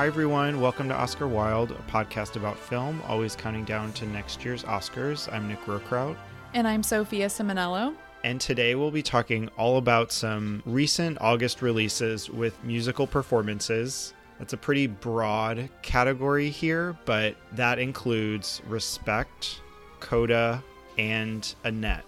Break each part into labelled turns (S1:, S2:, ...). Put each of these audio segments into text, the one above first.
S1: Hi, everyone. Welcome to Oscar Wilde, a podcast about film, always counting down to next year's Oscars. I'm Nick Rookraut.
S2: And I'm Sophia Simonello.
S1: And today we'll be talking all about some recent August releases with musical performances. That's a pretty broad category here, but that includes Respect, Coda, and Annette.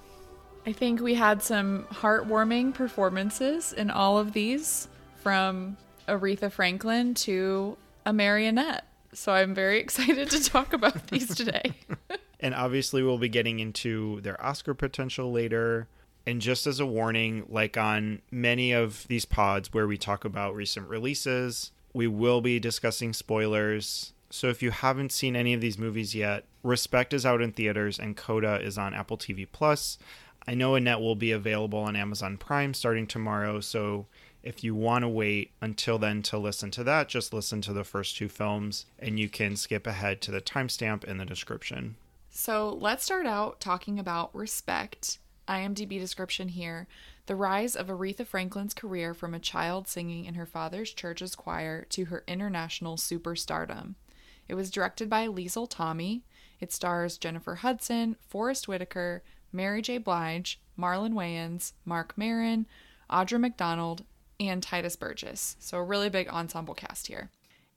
S2: I think we had some heartwarming performances in all of these, from Aretha Franklin to a marionette. So I'm very excited to talk about these today.
S1: and obviously, we'll be getting into their Oscar potential later. And just as a warning, like on many of these pods where we talk about recent releases, we will be discussing spoilers. So if you haven't seen any of these movies yet, Respect is out in theaters and Coda is on Apple TV Plus. I know Annette will be available on Amazon Prime starting tomorrow, so if you want to wait until then to listen to that, just listen to the first two films and you can skip ahead to the timestamp in the description.
S2: So let's start out talking about Respect. IMDb description here the rise of Aretha Franklin's career from a child singing in her father's church's choir to her international superstardom. It was directed by Liesl Tommy. It stars Jennifer Hudson, Forest Whitaker, Mary J. Blige, Marlon Wayans, Marc Maron, Audra McDonald, and Tituss Burgess. So, a really big ensemble cast here.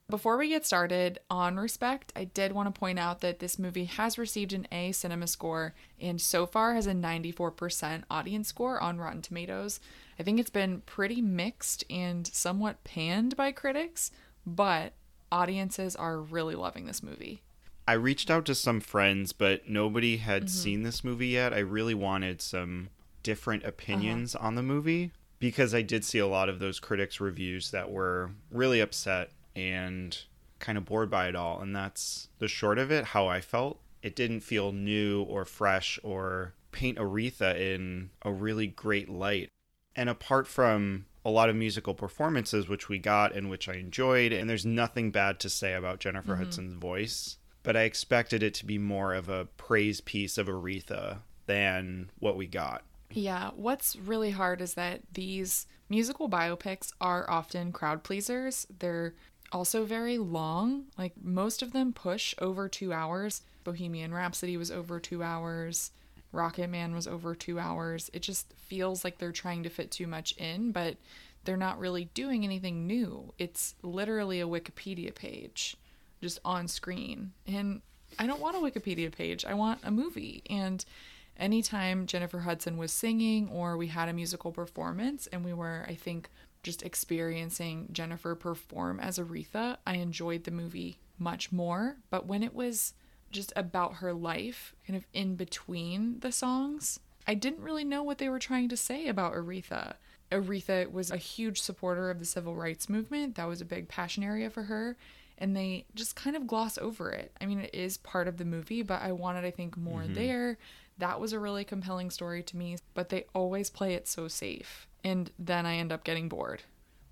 S2: Before we get started on Respect, I did want to point out that this movie has received an A cinema score and so far has a 94% audience score on Rotten Tomatoes. I think it's been pretty mixed and somewhat panned by critics, but audiences are really loving this movie.
S1: I reached out to some friends, but nobody had mm-hmm. seen this movie yet. I really wanted some different opinions uh-huh. on the movie because I did see a lot of those critics' reviews that were really upset and kind of bored by it all. And that's the short of it, how I felt. It didn't feel new or fresh or paint Aretha in a really great light. And apart from a lot of musical performances, which we got and which I enjoyed, and there's nothing bad to say about Jennifer mm-hmm. Hudson's voice but I expected it to be more of a praise piece of Aretha than what we got.
S2: Yeah, what's really hard is that these musical biopics are often crowd pleasers. They're also very long. Like most of them push over two hours. Bohemian Rhapsody was over two hours. Rocketman was over two hours. It just feels like they're trying to fit too much in, but they're not really doing anything new. It's literally a Wikipedia page just on screen. And I don't want a Wikipedia page. I want a movie. And anytime Jennifer Hudson was singing or we had a musical performance and we were, I think, just experiencing Jennifer perform as Aretha, I enjoyed the movie much more. But when it was just about her life, kind of in between the songs, I didn't really know what they were trying to say about Aretha. Aretha was a huge supporter of the civil rights movement. That was a big passion area for her and they just kind of gloss over it. I mean, it is part of the movie, but I wanted, I think, more mm-hmm. there. That was a really compelling story to me, but they always play it so safe. And then I end up getting bored.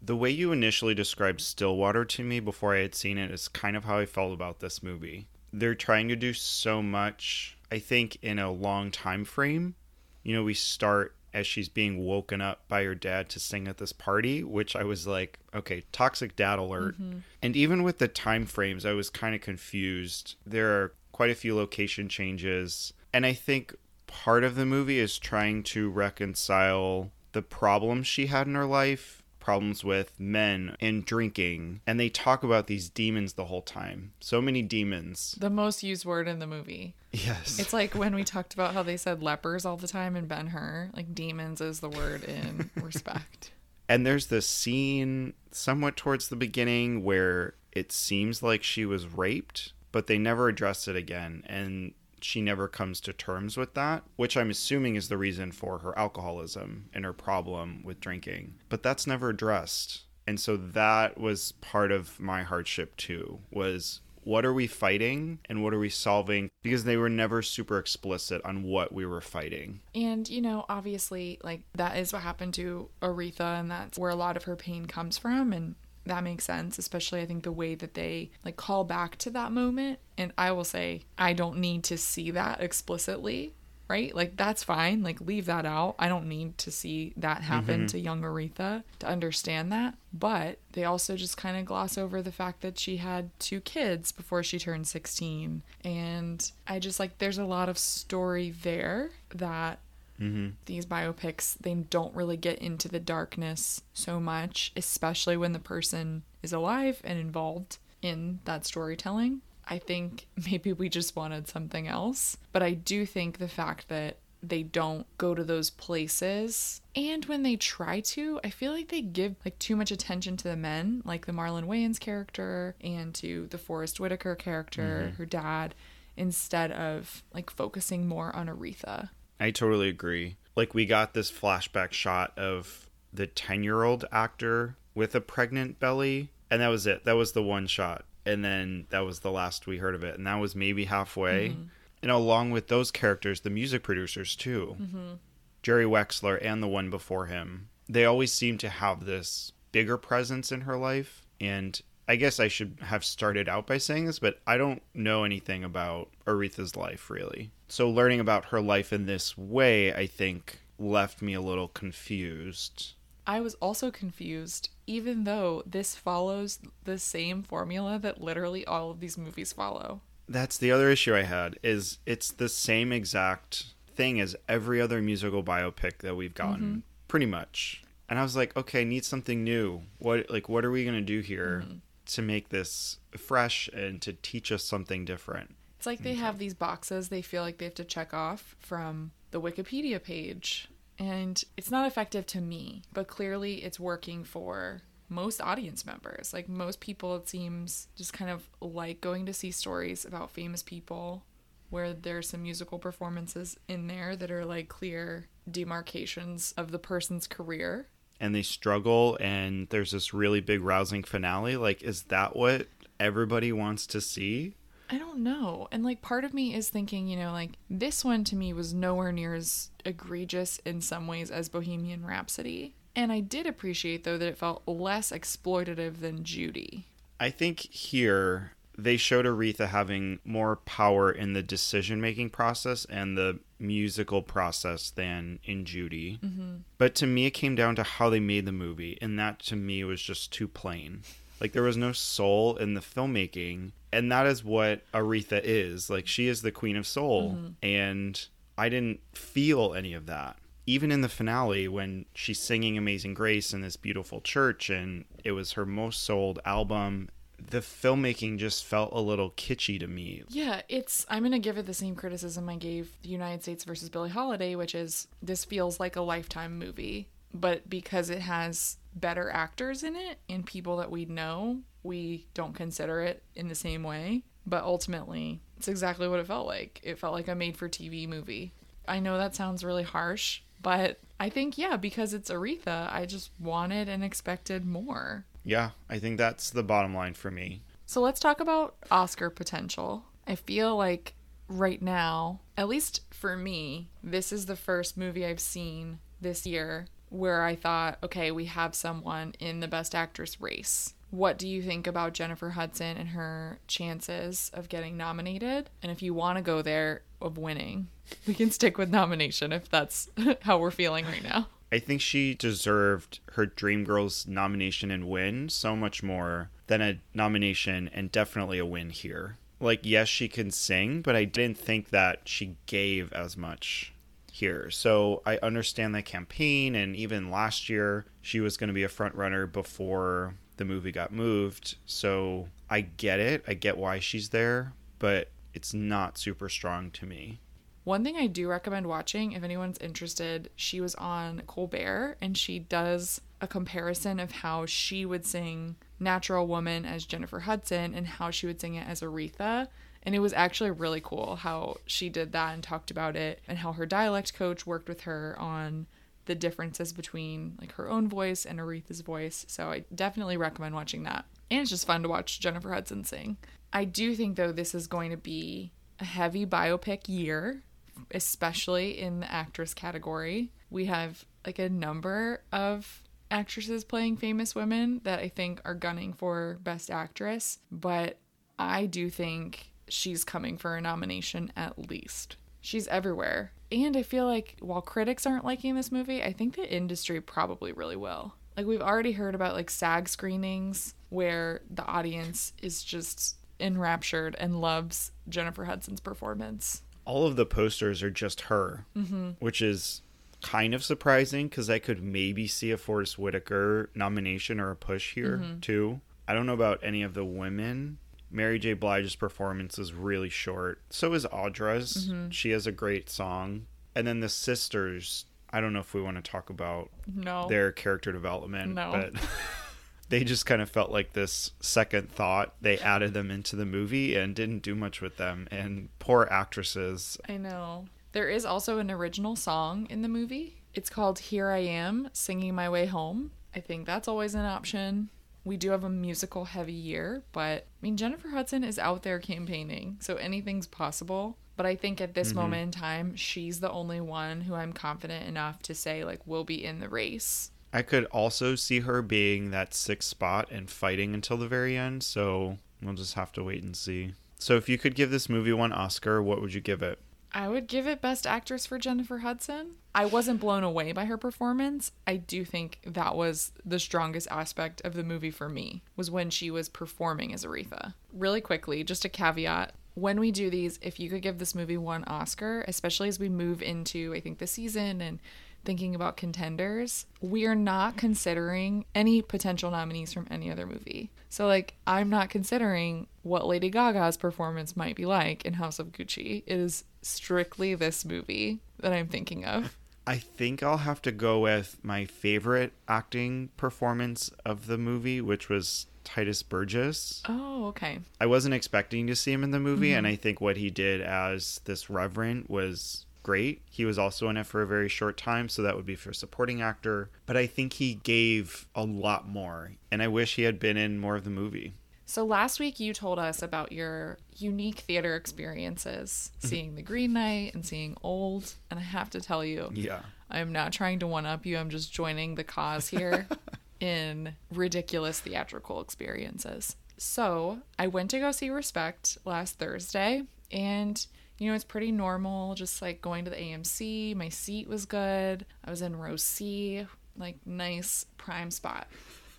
S1: The way you initially described Stillwater to me before I had seen it is kind of how I felt about this movie. They're trying to do so much, I think, in a long time frame. You know, we start as she's being woken up by her dad to sing at this party, which I was like, okay, toxic dad alert. Mm-hmm. And even with the time frames, I was kind of confused. There are quite a few location changes. And I think part of the movie is trying to reconcile the problems she had in her life problems with men and drinking. And they talk about these demons the whole time. So many demons.
S2: The most used word in the movie.
S1: Yes.
S2: It's like when we talked about how they said lepers all the time in Ben Hur. Like demons is the word in respect.
S1: And there's this scene somewhat towards the beginning where it seems like she was raped, but they never address it again. And she never comes to terms with that, which I'm assuming is the reason for her alcoholism and her problem with drinking. But that's never addressed. And so that was part of my hardship too was what are we fighting and what are we solving because they were never super explicit on what we were fighting.
S2: And you know, obviously like that is what happened to Aretha and that's where a lot of her pain comes from and that makes sense especially i think the way that they like call back to that moment and i will say i don't need to see that explicitly right? Like that's fine. Like leave that out. I don't need to see that happen mm-hmm. to young Aretha to understand that. But they also just kind of gloss over the fact that she had two kids before she turned 16. And I just like there's a lot of story there that Mm-hmm. these biopics they don't really get into the darkness so much, especially when the person is alive and involved in that storytelling. I think maybe we just wanted something else. But I do think the fact that they don't go to those places and when they try to, I feel like they give like too much attention to the men, like the Marlon Wayans character and to the Forest Whitaker character, mm-hmm. her dad, instead of like focusing more on Aretha.
S1: I totally agree. Like we got this flashback shot of the 10-year-old actor with a pregnant belly and that was it. That was the one shot. And then that was the last we heard of it and that was maybe halfway. Mm-hmm. And along with those characters, the music producers too. Mm-hmm. Jerry Wexler and the one before him. They always seem to have this bigger presence in her life and I guess I should have started out by saying this, but I don't know anything about Aretha's life really. So learning about her life in this way, I think, left me a little confused.
S2: I was also confused, even though this follows the same formula that literally all of these movies follow.
S1: That's the other issue I had is it's the same exact thing as every other musical biopic that we've gotten, mm-hmm. pretty much. And I was like, okay, need something new. What like what are we going to do here mm-hmm. To make this fresh and to teach us something different?
S2: It's like they have these boxes they feel like they have to check off from the Wikipedia page. And it's not effective to me, but clearly it's working for most audience members. Like most people, it seems, just kind of like going to see stories about famous people where there's some musical performances in there that are like clear demarcations of the person's career.
S1: And they struggle and there's this really big rousing finale like is that what everybody wants to see
S2: I don't know. And like part of me is thinking, you know, like this one to me was nowhere near as egregious in some ways as Bohemian Rhapsody. And I did appreciate though that it felt less exploitative than Judy.
S1: i think here they showed aretha having more power in the decision making process and the musical process than in judy. Mm-hmm. But to me it came down to how they made the movie and that to me was just too plain. Like there was no soul in the filmmaking and that is what aretha is. Like she is the queen of soul mm-hmm. and i didn't feel any of that. Even in the finale when she's singing amazing grace in this beautiful church and it was her most sold album the filmmaking just felt a little kitschy to me
S2: Yeah, it's I'm to give it the same criticism I gave the United States versus Billie Holiday, which is this feels like a lifetime movie, but because it has better actors in it and people that we know, we don't consider it in the same way. But ultimately, it's exactly what it felt like. It felt like a made for TV movie. I know that sounds really harsh, but I think, yeah, because it's Aretha, I just wanted and expected more.
S1: Yeah i think that's the bottom line for me
S2: So let's talk about Oscar potential. I feel like right now, at least for me, this is the first movie I've seen this year where I thought, okay, we have someone in the best actress race. What do you think about Jennifer Hudson and her chances of getting nominated? And if you want to go there, of winning, we can stick with nomination if that's how we're feeling right now.
S1: I think she deserved her Dreamgirls nomination and win so much more than a nomination and definitely a win here. Like, yes, she can sing, but I didn't think that she gave as much here. So I understand the campaign, and even last year, she was going to be a front runner before the movie got moved. So I get it. I get why she's there, but it's not super strong to me.
S2: One thing I do recommend watching if anyone's interested, she was on Colbert and she does a comparison of how she would sing Natural Woman as Jennifer Hudson and how she would sing it as Aretha. And it was actually really cool how she did that and talked about it and how her dialect coach worked with her on the differences between like her own voice and Aretha's voice. So I definitely recommend watching that. And it's just fun to watch Jennifer Hudson sing. I do think though this is going to be a heavy biopic year especially in the actress category. We have like a number of actresses playing famous women that I think are gunning for Best Actress, but I do think she's coming for a nomination at least. She's everywhere. And I feel like while critics aren't liking this movie, I think the industry probably really will. Like we've already heard about like SAG screenings where the audience is just enraptured and loves Jennifer Hudson's performance.
S1: All of the posters are just her, mm-hmm. which is kind of surprising because I could maybe see a Forest Whitaker nomination or a push here mm-hmm. too. I don't know about any of the women. Mary J. Blige's performance is really short. So is Audra's. Mm-hmm. She has a great song. And then the sisters, I don't know if we want to talk about
S2: no.
S1: their character development,
S2: no.
S1: but they just kind of felt like this second thought. They added them into the movie and didn't do much with them. And poor actresses.
S2: I know. There is also an original song in the movie. It's called Here I Am, Singing My Way Home. I think that's always an option. We do have a musical heavy year, but I mean, Jennifer Hudson is out there campaigning, so anything's possible. But I think at this mm-hmm. moment in time, she's the only one who I'm confident enough to say, like, will be in the race.
S1: I could also see her being that sixth spot and fighting until the very end, so we'll just have to wait and see. So, if you could give this movie one Oscar, what would you give it?
S2: I would give it Best Actress for Jennifer Hudson. I wasn't blown away by her performance. I do think that was the strongest aspect of the movie for me, was when she was performing as Aretha. Really quickly, just a caveat. When we do these, if you could give this movie one Oscar, especially as we move into, I think, the season and thinking about contenders, we are not considering any potential nominees from any other movie. So, like, I'm not considering what Lady Gaga's performance might be like in House of Gucci. It is strictly this movie that I'm thinking of.
S1: I think I'll have to go with my favorite acting performance of the movie, which was Tituss Burgess.
S2: Oh, okay.
S1: I wasn't expecting to see him in the movie, mm-hmm. and I think what he did as this reverend was great. He was also in it for a very short time, so that would be for supporting actor. But I think he gave a lot more, and I wish he had been in more of the movie.
S2: So last week you told us about your unique theater experiences, mm-hmm. seeing The Green Knight and seeing Old, and I have to tell you,
S1: yeah,
S2: I'm not trying to one up you. I'm just joining the cause here in ridiculous theatrical experiences. So I went to go see Respect last Thursday, and you know, it's pretty normal, just like going to the AMC. My seat was good. I was in row C, like nice prime spot.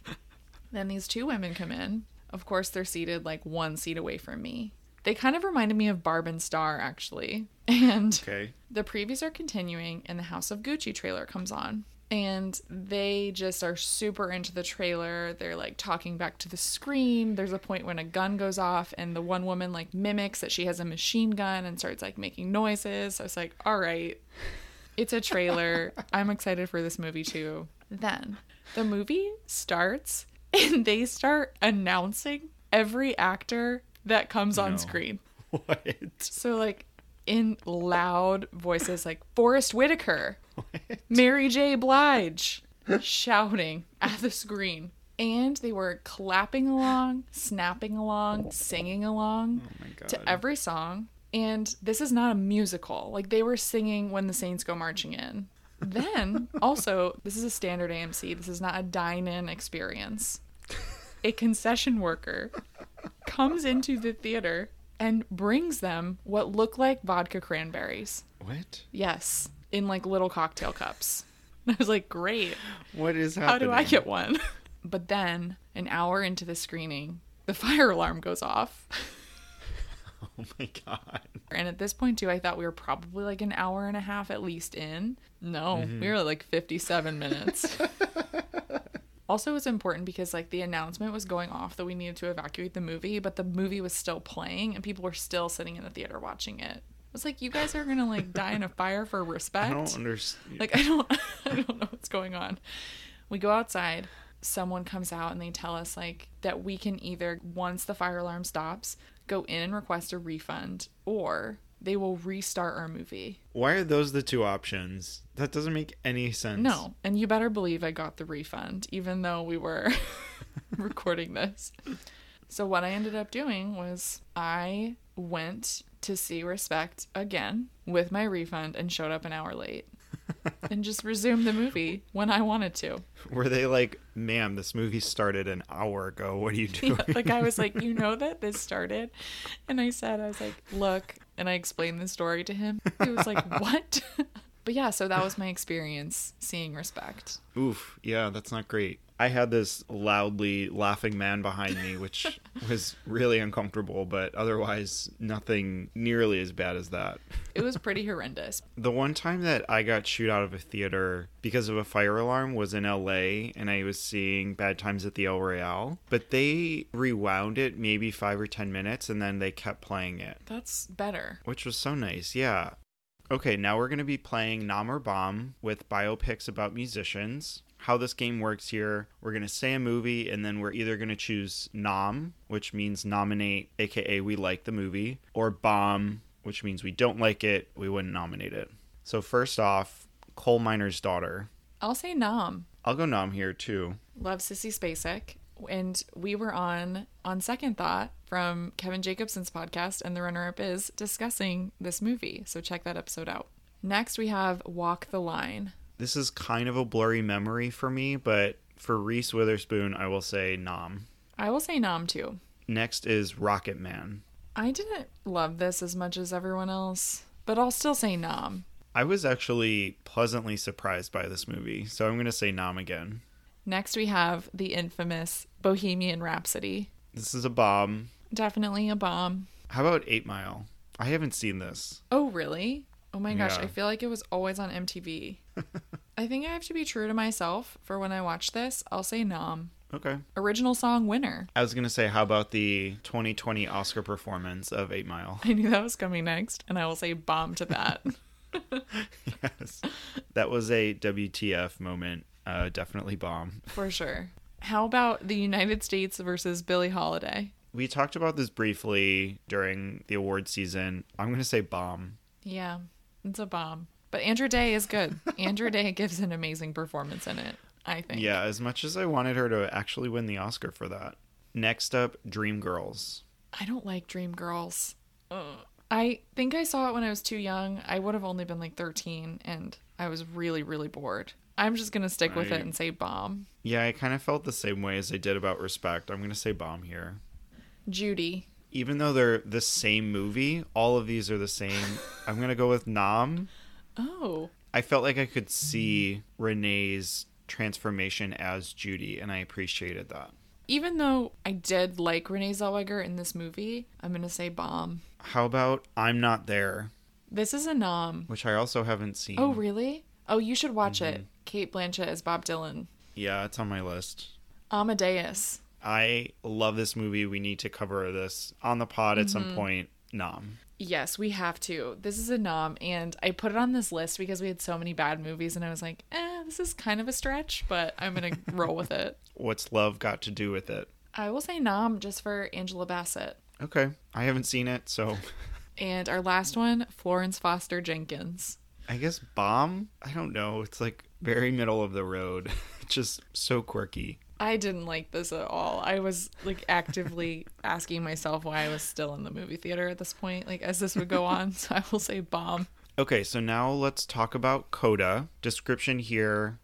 S2: then these two women come in. Of course, they're seated like one seat away from me. They kind of reminded me of Barb and Star, actually. And
S1: okay.
S2: the previews are continuing, and the House of Gucci trailer comes on and they just are super into the trailer. They're like talking back to the screen. There's a point when a gun goes off and the one woman like mimics that she has a machine gun and starts like making noises. So I was like, all right, it's a trailer. I'm excited for this movie too. Then the movie starts and they start announcing every actor that comes on screen.
S1: What?
S2: So like in loud voices like Forest Whitaker, Mary J. Blige, shouting at the screen. And they were clapping along, snapping along, singing along
S1: oh
S2: to every song. And this is not a musical. Like they were singing when the Saints go marching in. Then, also, this is a standard AMC. This is not a dine in experience. A concession worker comes into the theater and brings them what look like vodka cranberries.
S1: What?
S2: Yes, in like little cocktail cups. I was like, great.
S1: What is happening?
S2: How do I get one? but then, an hour into the screening, the fire alarm goes off.
S1: Oh my god.
S2: And at this point too, I thought we were probably like an hour and a half at least in. No, mm-hmm. we were like 57 minutes. Also, it's important because like the announcement was going off that we needed to evacuate the movie, but the movie was still playing and people were still sitting in the theater watching it. Was like, you guys are gonna like die in a fire for respect.
S1: I don't understand.
S2: Like I don't, I don't know what's going on. We go outside. Someone comes out and they tell us like that we can either once the fire alarm stops, go in and request a refund, or they will restart our movie.
S1: Why are those the two options? That doesn't make any sense.
S2: No, and you better believe I got the refund, even though we were recording this. So, what I ended up doing was I went to see Respect again with my refund and showed up an hour late and just resumed the movie when I wanted to.
S1: Were they like, ma'am, this movie started an hour ago. What are you doing?
S2: Yeah, like I was like, you know that this started? And I said, I was like, look, and I explained the story to him. He was like, "What?" But yeah, so that was my experience seeing Respect.
S1: Oof, yeah, that's not great. I had this loudly laughing man behind me, which was really uncomfortable, but otherwise, nothing nearly as bad as that.
S2: It was pretty horrendous.
S1: The one time that I got chewed out of a theater because of a fire alarm was in LA, and I was seeing Bad Times at the El Royale, but they rewound it maybe five or 10 minutes and then they kept playing it,
S2: That's better.
S1: which was so nice. Yeah. Okay, now we're going to be playing Nom or Bomb with biopics about musicians. How this game works here, we're going to say a movie and then we're either going to choose Nom, which means nominate, aka we like the movie, or Bomb, which means we don't like it, we wouldn't nominate it. So, first off, Coal Miner's Daughter.
S2: I'll say Nom.
S1: I'll go Nom here too.
S2: Love Sissy Spacek. And we were on on second thought from Kevin Jacobson's podcast, and the runner up is discussing this movie. So check that episode out. Next, we have Walk the Line.
S1: This is kind of a blurry memory for me, but for Reese Witherspoon, I will say Nom.
S2: I will say Nom too.
S1: Next is Rocketman.
S2: I didn't love this as much as everyone else, but I'll still say Nom.
S1: I was actually pleasantly surprised by this movie, so I'm going to say Nom again.
S2: Next, we have the infamous Bohemian Rhapsody.
S1: This is a bomb.
S2: Definitely a bomb.
S1: How about 8 Mile? I haven't seen this.
S2: Oh, really? Oh my gosh,
S1: Yeah.
S2: I feel like it was always on MTV. I think I have to be true to myself for when I watch this. I'll say Nom.
S1: Okay.
S2: Original song winner.
S1: I was going to say, how about the 2020 Oscar performance of 8 Mile?
S2: I knew that was coming next, and I will say bomb to that.
S1: yes. That was a WTF moment. Uh, definitely bomb.
S2: for sure. How about the United States versus Billie Holiday?
S1: We talked about this briefly during the award season. I'm going to say bomb.
S2: Yeah, it's a bomb. But Andra Day is good. Andra Day gives an amazing performance in it, I think.
S1: Yeah, as much as I wanted her to actually win the Oscar for that. Next up, Dreamgirls.
S2: I don't like Dreamgirls. I think I saw it when I was too young. I would have only been like 13, and I was really, really bored. I'm just going to stick with
S1: I-
S2: it and say bomb.
S1: Yeah, I kind of felt the same way as I did about Respect. I'm going to say bomb here.
S2: Judy.
S1: Even though they're the same movie, all of these are the same. I'm going to go with Nam.
S2: Oh,
S1: I felt like I could see Renee's transformation as Judy, and I appreciated that.
S2: even though I did like Renee Zellweger in this movie, I'm going to say bomb.
S1: How about I'm Not There,
S2: This is a nom.
S1: which I also haven't seen.
S2: Oh, really? Oh, you should watch
S1: Mm-hmm.
S2: it. Cate Blanchett as Bob Dylan.
S1: Yeah, it's on my list.
S2: Amadeus.
S1: I love this movie. We need to cover this on the pod at some point. Nom.
S2: Yes, we have to. This is a nom, and I put it on this list because we had so many bad movies, and I was like, eh, this is kind of a stretch, but I'm going to roll with it.
S1: What's love got to do with it?
S2: I will say nom just for Angela Bassett.
S1: Okay, I haven't seen it, so
S2: And our last one, Florence Foster Jenkins.
S1: I guess bomb. I don't know. It's like very middle of the road. Just so quirky.
S2: I didn't like this at all. I was like actively asking myself why I was still in the movie theater at this point, like as this would go on. So I will say bomb.
S1: Okay, so now let's talk about Coda. Description here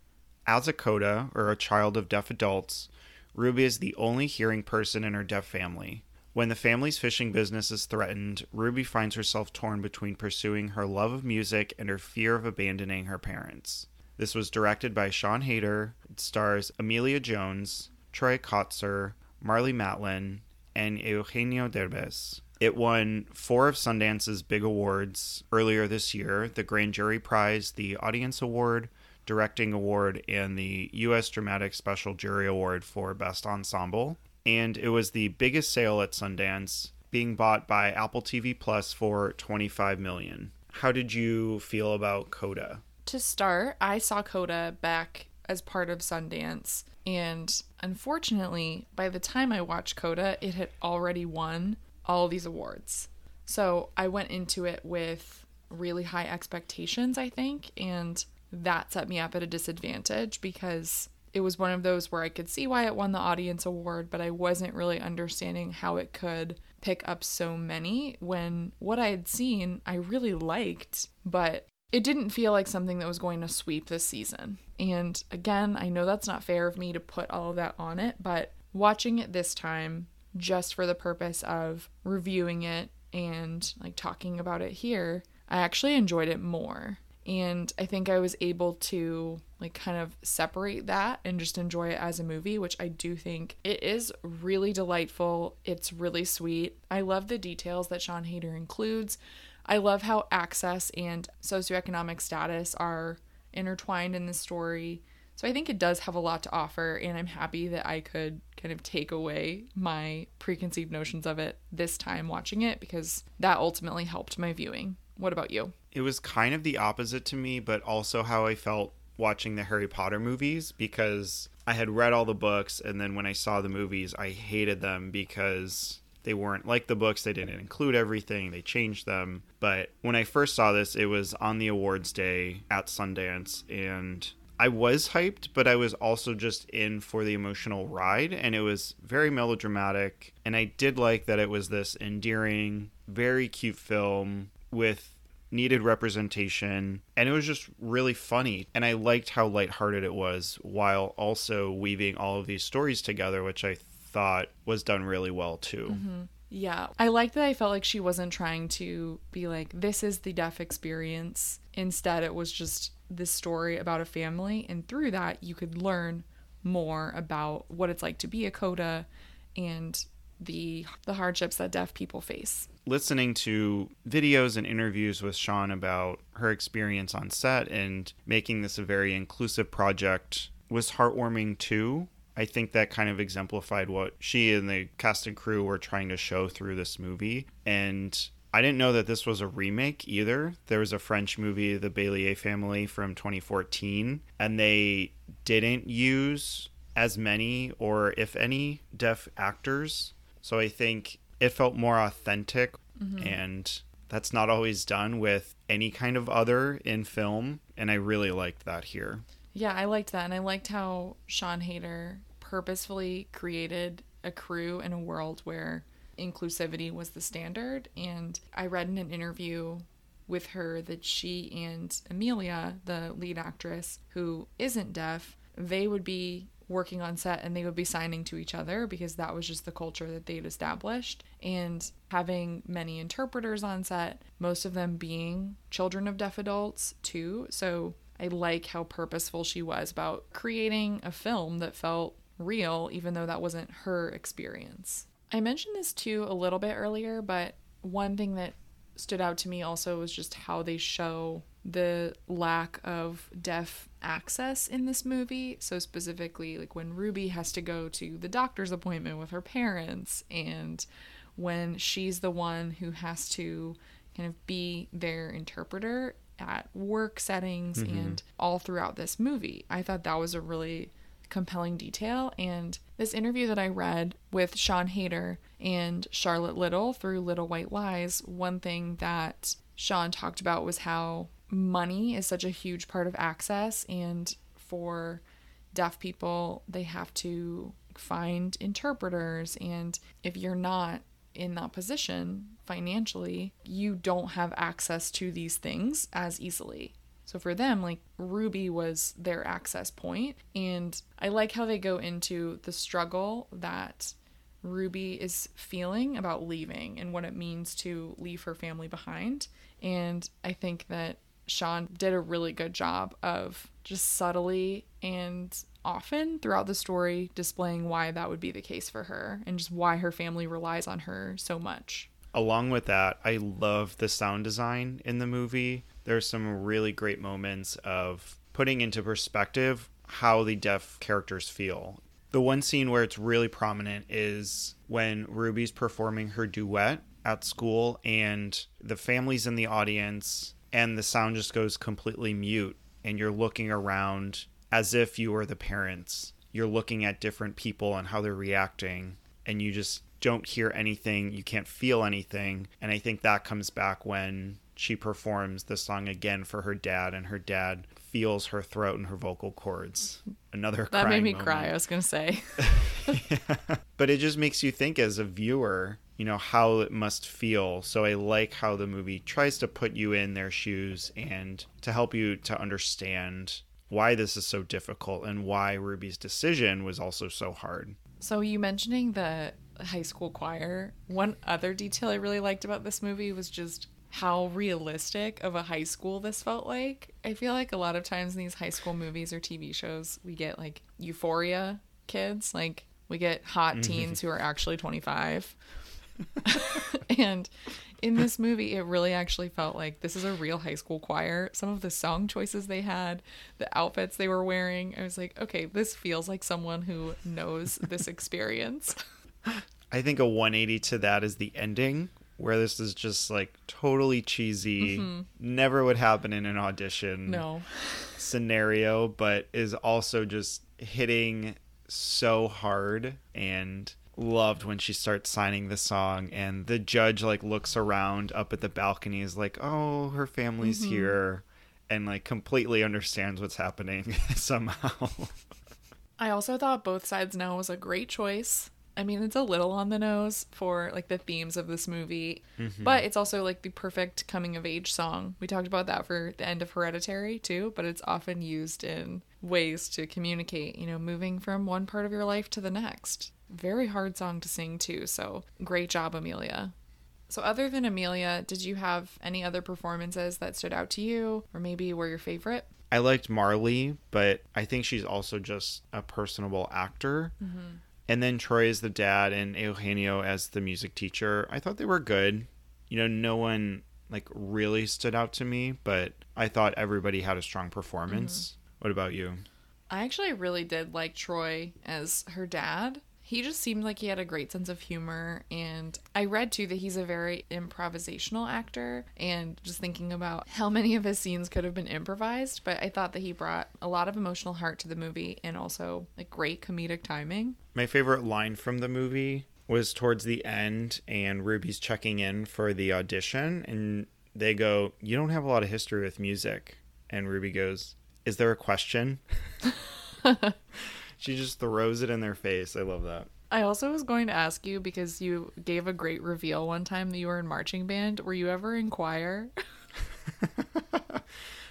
S1: As a Coda, or a child of deaf adults, Ruby is the only hearing person in her deaf family. When the family's fishing business is threatened, Ruby finds herself torn between pursuing her love of music and her fear of abandoning her parents. This was directed by Sian Heder. It stars Emilia Jones, Troy Kotsur, Marlee Matlin, and Eugenio Derbez. It won four of Sundance's big awards earlier this year the Grand Jury Prize, the Audience Award, Directing Award, and the U.S. Dramatic Special Jury Award for Best Ensemble. And it was the biggest sale at Sundance, being bought by Apple TV Plus for 25 million. How did you feel about Coda?
S2: To start, I saw Coda back as part of Sundance, and unfortunately, by the time I watched Coda, it had already won all these awards. So I went into it with really high expectations, I think, and that set me up at a disadvantage because it was one of those where I could see why it won the audience award, but I wasn't really understanding how it could pick up so many when what I had seen I really liked, but it didn't feel like something that was going to sweep this season. And again, I know that's not fair of me to put all of that on it, but watching it this time just for the purpose of reviewing it and like talking about it here, I actually enjoyed it more. And I think I was able to like kind of separate that and just enjoy it as a movie, which I do think it is really delightful. It's really sweet. I love the details that Sian Heder includes. I love how access and socioeconomic status are intertwined in the story. So I think it does have a lot to offer, and I'm happy that I could kind of take away my preconceived notions of it this time watching it because that ultimately helped my viewing. What about you?
S1: It was kind of the opposite to me, but also how I felt watching the Harry Potter movies because I had read all the books and then when I saw the movies, I hated them because they weren't like the books. They didn't include everything, they changed them. But when I first saw this, it was on the awards day at Sundance and I was hyped, but I was also just in for the emotional ride, and it was very melodramatic. And I did like that it was this endearing, very cute film with needed representation and it was just really funny and i liked how lighthearted it was while also weaving all of these stories together which i thought was done really well too
S2: mm-hmm. yeah i like that i felt like she wasn't trying to be like this is the deaf experience instead it was just this story about a family and through that you could learn more about what it's like to be a coda and the the hardships that deaf people face.
S1: Listening to videos and interviews with Sian about her experience on set and making this a very inclusive project was heartwarming too. I think that kind of exemplified what she and the cast and crew were trying to show through this movie. And I didn't know that this was a remake either. There was a French movie, The Bélier Family, from 2014, and they didn't use as many or if any deaf actors so I think it felt more authentic mm-hmm. and that's not always done with any kind of other in film and I really liked that here.
S2: Yeah, I liked that and I liked how Sian Heder purposefully created a crew in a world where inclusivity was the standard and I read in an interview with her that she and emilia the lead actress who isn't deaf, they would be working on set and they would be signing to each other because that was just the culture that they'd established. And having many interpreters on set, most of them being children of deaf adults too. So I like how purposeful she was about creating a film that felt real, even though that wasn't her experience. I mentioned this too a little bit earlier, but one thing that stood out to me also was just how they show the lack of deaf access in this movie. So, specifically, like when Ruby has to go to the doctor's appointment with her parents, and when she's the one who has to kind of be their interpreter at work settings mm-hmm. and all throughout this movie. I thought that was a really compelling detail. And this interview that I read with Sian Heder and Charlotte Little through Little White Lies, one thing that Sian talked about was how money is such a huge part of access and for deaf people they have to find interpreters and if you're not in that position financially you don't have access to these things as easily. So for them like ruby was their access point and i like how they go into the struggle that ruby is feeling about leaving and what it means to leave her family behind and i think that Sian did a really good job of just subtly and often throughout the story displaying why that would be the case for her and just why her family relies on her so much.
S1: Along with that, I love the sound design in the movie. There's some really great moments of putting into perspective how the deaf characters feel. The one scene where it's really prominent is when Ruby's performing her duet at school and the family's in the audience and the sound just goes completely mute and you're looking around as if you were the parents. You're looking at different people and how they're reacting and you just don't hear anything, you can't feel anything. And I think that comes back when she performs the song again for her dad and her dad feels her throat and her vocal cords. Another
S2: That made me
S1: moment.
S2: cry, I was going to say.
S1: yeah. But it just makes you think as a viewer you know how it must feel so i like how the movie tries to put you in their shoes and to help you to understand why this is so difficult and why ruby's decision was also so hard
S2: so you mentioning the high school choir. One other detail I really liked about this movie was just how realistic of a high school this felt like. I feel like a lot of times in these high school movies or TV shows, we get like euphoria kids, like we get hot mm-hmm. teens who are actually 25. and in this movie, it really actually felt like this is a real high school choir. Some of the song choices they had, the outfits they were wearing, I was like, okay, this feels like someone who knows this experience.
S1: I think a 180 to that is the ending, where this is just like totally cheesy, mm-hmm. never would happen in an audition
S2: no.
S1: scenario, but is also just hitting so hard and loved when she starts signing the song and the judge like looks around up at the balcony is like oh her family's mm-hmm. here and like completely understands what's happening somehow
S2: I also thought Both Sides Now was a great choice. I mean, it's a little on the nose for like the themes of this movie, mm-hmm. but it's also like the perfect coming of age song. We talked about that for the end of Hereditary too, but it's often used in ways to communicate, you know, moving from one part of your life to the next. Very hard song to sing too, so great job, Emilia. So, other than Emilia, did you have any other performances that stood out to you or maybe were your favorite?
S1: I liked Marlee, but I think she's also just a personable actor. Mm-hmm. And then Troy as the dad and Eugenio as the music teacher. I thought they were good. You know, no one like really stood out to me, but I thought everybody had a strong performance. Mm-hmm. What about you?
S2: I actually really did like Troy as her dad. He just seemed like he had a great sense of humor. And I read too that he's a very improvisational actor. And just thinking about how many of his scenes could have been improvised, but I thought that he brought a lot of emotional heart to the movie and also like great comedic timing.
S1: My favorite line from the movie was towards the end, and Ruby's checking in for the audition, and they go, You don't have a lot of history with music. And Ruby goes, Is there a question? she just throws it in their face. I love that.
S2: I also was going to ask you because you gave a great reveal one time that you were in marching band. Were you ever in choir?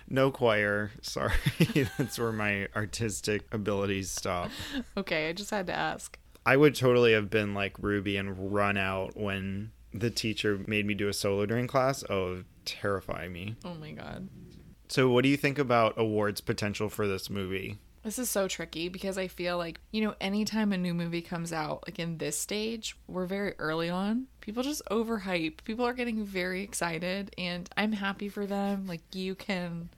S1: No choir. Sorry. That's where my artistic abilities stop.
S2: okay, I just had to ask.
S1: I would totally have been like Ruby and run out when the teacher made me do a solo during class. Oh, terrify me.
S2: Oh my god.
S1: So, what do you think about awards potential for this movie?
S2: This is so tricky because I feel like, you know, anytime a new movie comes out, like in this stage, we're very early on. People just overhype. People are getting very excited, and I'm happy for them. Like, you can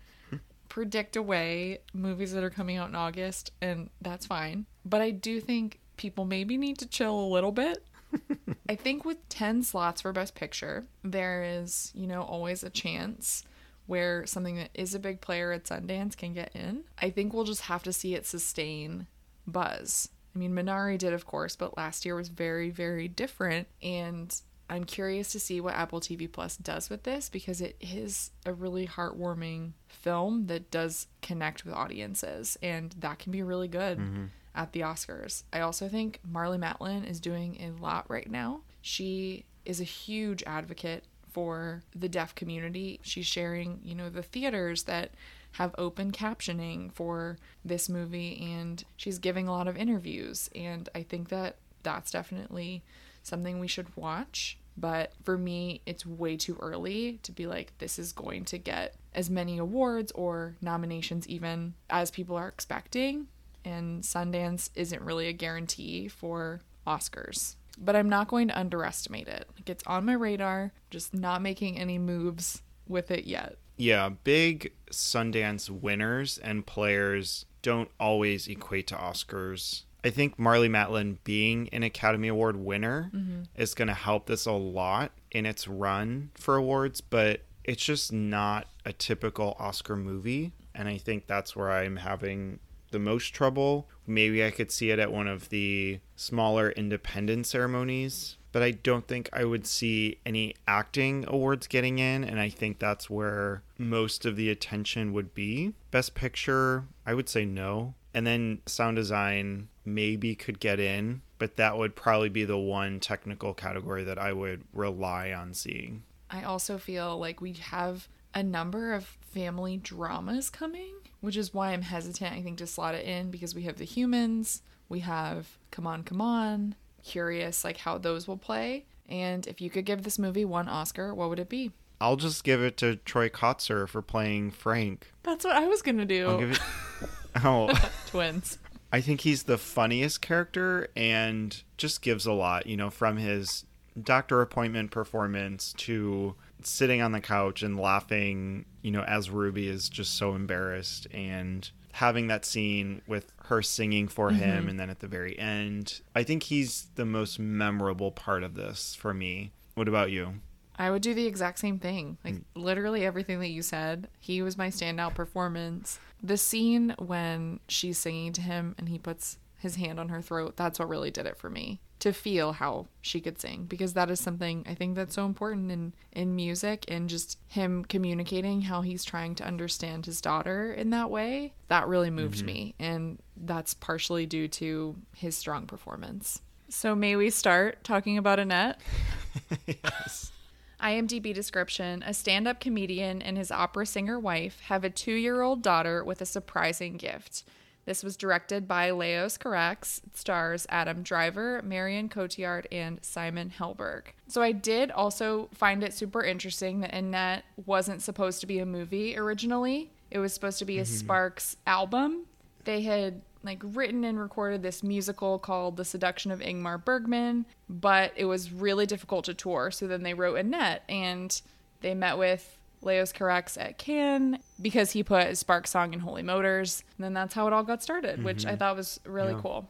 S2: predict away movies that are coming out in August, and that's fine. But I do think people maybe need to chill a little bit. I think with 10 slots for Best Picture, there is, you know, always a chance where something that is a big player at Sundance can get in. I think we'll just have to see it sustain buzz. I mean, Minari did, of course, but last year was very, very different. And I'm curious to see what Apple TV Plus does with this because it is a really heartwarming film that does connect with audiences, and that can be really good mm-hmm. at the Oscars. I also think Marlee Matlin is doing a lot right now. She is a huge advocate for the deaf community. She's sharing, you know, the theaters that have open captioning for this movie and she's giving a lot of interviews and I think that that's definitely something we should watch. But for me, it's way too early to be like, this is going to get as many awards or nominations, even as people are expecting. And Sundance isn't really a guarantee for Oscars. But I'm not going to underestimate it. Like, it's on my radar, just not making any moves with it yet.
S1: Yeah, big Sundance winners and players don't always equate to Oscars. I think Marlee Matlin being an Academy Award winner mm-hmm. is going to help this a lot in its run for awards, but it's just not a typical Oscar movie. And I think that's where I'm having the most trouble. Maybe I could see it at one of the smaller independent ceremonies, but I don't think I would see any acting awards getting in. And I think that's where most of the attention would be. Best Picture, I would say no. And then sound design maybe could get in, but that would probably be the one technical category that I would rely on seeing.
S2: I also feel like we have a number of family dramas coming, which is why I'm hesitant, I think, to slot it in because we have The Humans, we have Come On, Come On, curious like how those will play. And if you could give this movie one Oscar, what would it be?
S1: I'll just give it to Troy Kotsur for playing Frank.
S2: That's what I was gonna do.
S1: I'll give it. oh,
S2: Twins.
S1: I think he's the funniest character and just gives a lot. You know, from his doctor appointment performance to sitting on the couch and laughing. You know, as Ruby is just so embarrassed and having that scene with her singing for mm-hmm. him and then at the very end i think he's the most memorable part of this for me what about you
S2: I would do the exact same thing. Like mm. literally everything that you said. He was my standout performance. The scene when she's singing to him and he puts his hand on her throat, that's what really did it for me. To feel how she could sing because that is something I think that's so important in in music and just him communicating how he's trying to understand his daughter in that way. That really moved mm-hmm. me and that's partially due to his strong performance. So may we start talking about Annette?
S1: yes
S2: IMDb description A stand up comedian and his opera singer wife have a two year old daughter with a surprising gift. This was directed by Leos Carax. It stars Adam Driver, Marion Cotillard, and Simon Helberg. So I did also find it super interesting that Annette wasn't supposed to be a movie originally. It was supposed to be a mm-hmm. Sparks album. They had like written and recorded this musical called The Seduction of Ingmar Bergman, but it was really difficult to tour. So then they wrote Annette and they met with Leos Carax at Cannes because he put Spark song in Holy Motors. And then that's how it all got started, which I mm-hmm. thought was really
S1: Yeah.
S2: cool.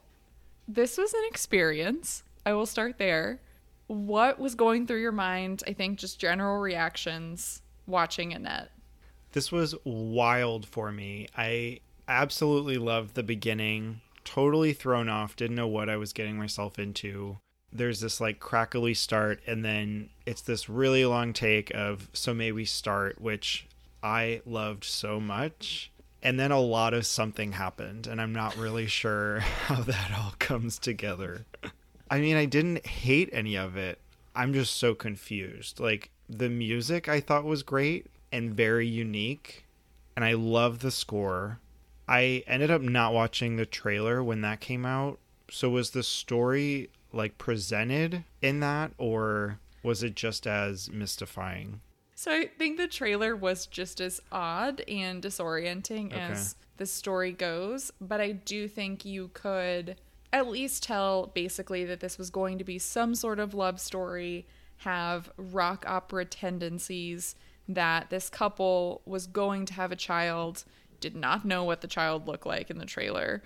S2: This was an experience. I will start there. What was going through your mind? I think just general reactions watching Annette.
S1: This was wild for me. I absolutely loved the beginning. Totally thrown off, didn't know what I was getting myself into. There's this like crackly start, and then it's this really long take of So May We Start, which I loved so much. And then a lot of something happened, and I'm not really sure how that all comes together. I mean, I didn't hate any of it. I'm just so confused. Like, the music I thought was great and very unique, and I love the score. I ended up not watching the trailer when that came out. So, was the story like presented in that, or was it just as mystifying?
S2: So I think the trailer was just as odd and disorienting as the story goes, but I do think you could at least tell basically that this was going to be some sort of love story, have rock opera tendencies, that this couple was going to have a child, did not know what the child looked like in the trailer.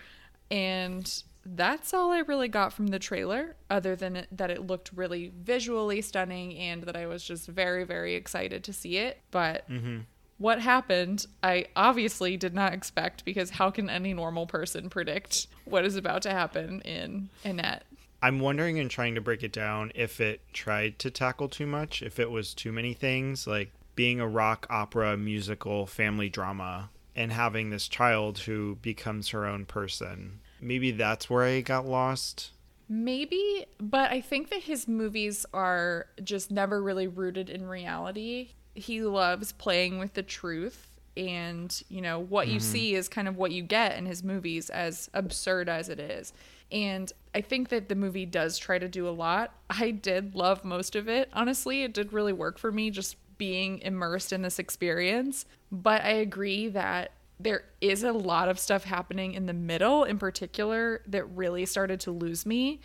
S2: And that's all I really got from the trailer, other than it, that it looked really visually stunning and that I was just very, very excited to see it. But mm-hmm. what happened, I obviously did not expect because how can any normal person predict what is about to happen in Annette?
S1: I'm wondering and trying to break it down if it tried to tackle too much, if it was too many things, like being a rock opera musical family drama and having this child who becomes her own person. Maybe that's where I got lost.
S2: Maybe, but I think that his movies are just never really rooted in reality. He loves playing with the truth, and you know, what you mm-hmm. see is kind of what you get in his movies, as absurd as it is. And I think that the movie does try to do a lot. I did love most of it. Honestly, it did really work for me just being immersed in this experience. But I agree that there is a lot of stuff happening in the middle in particular that really started to lose me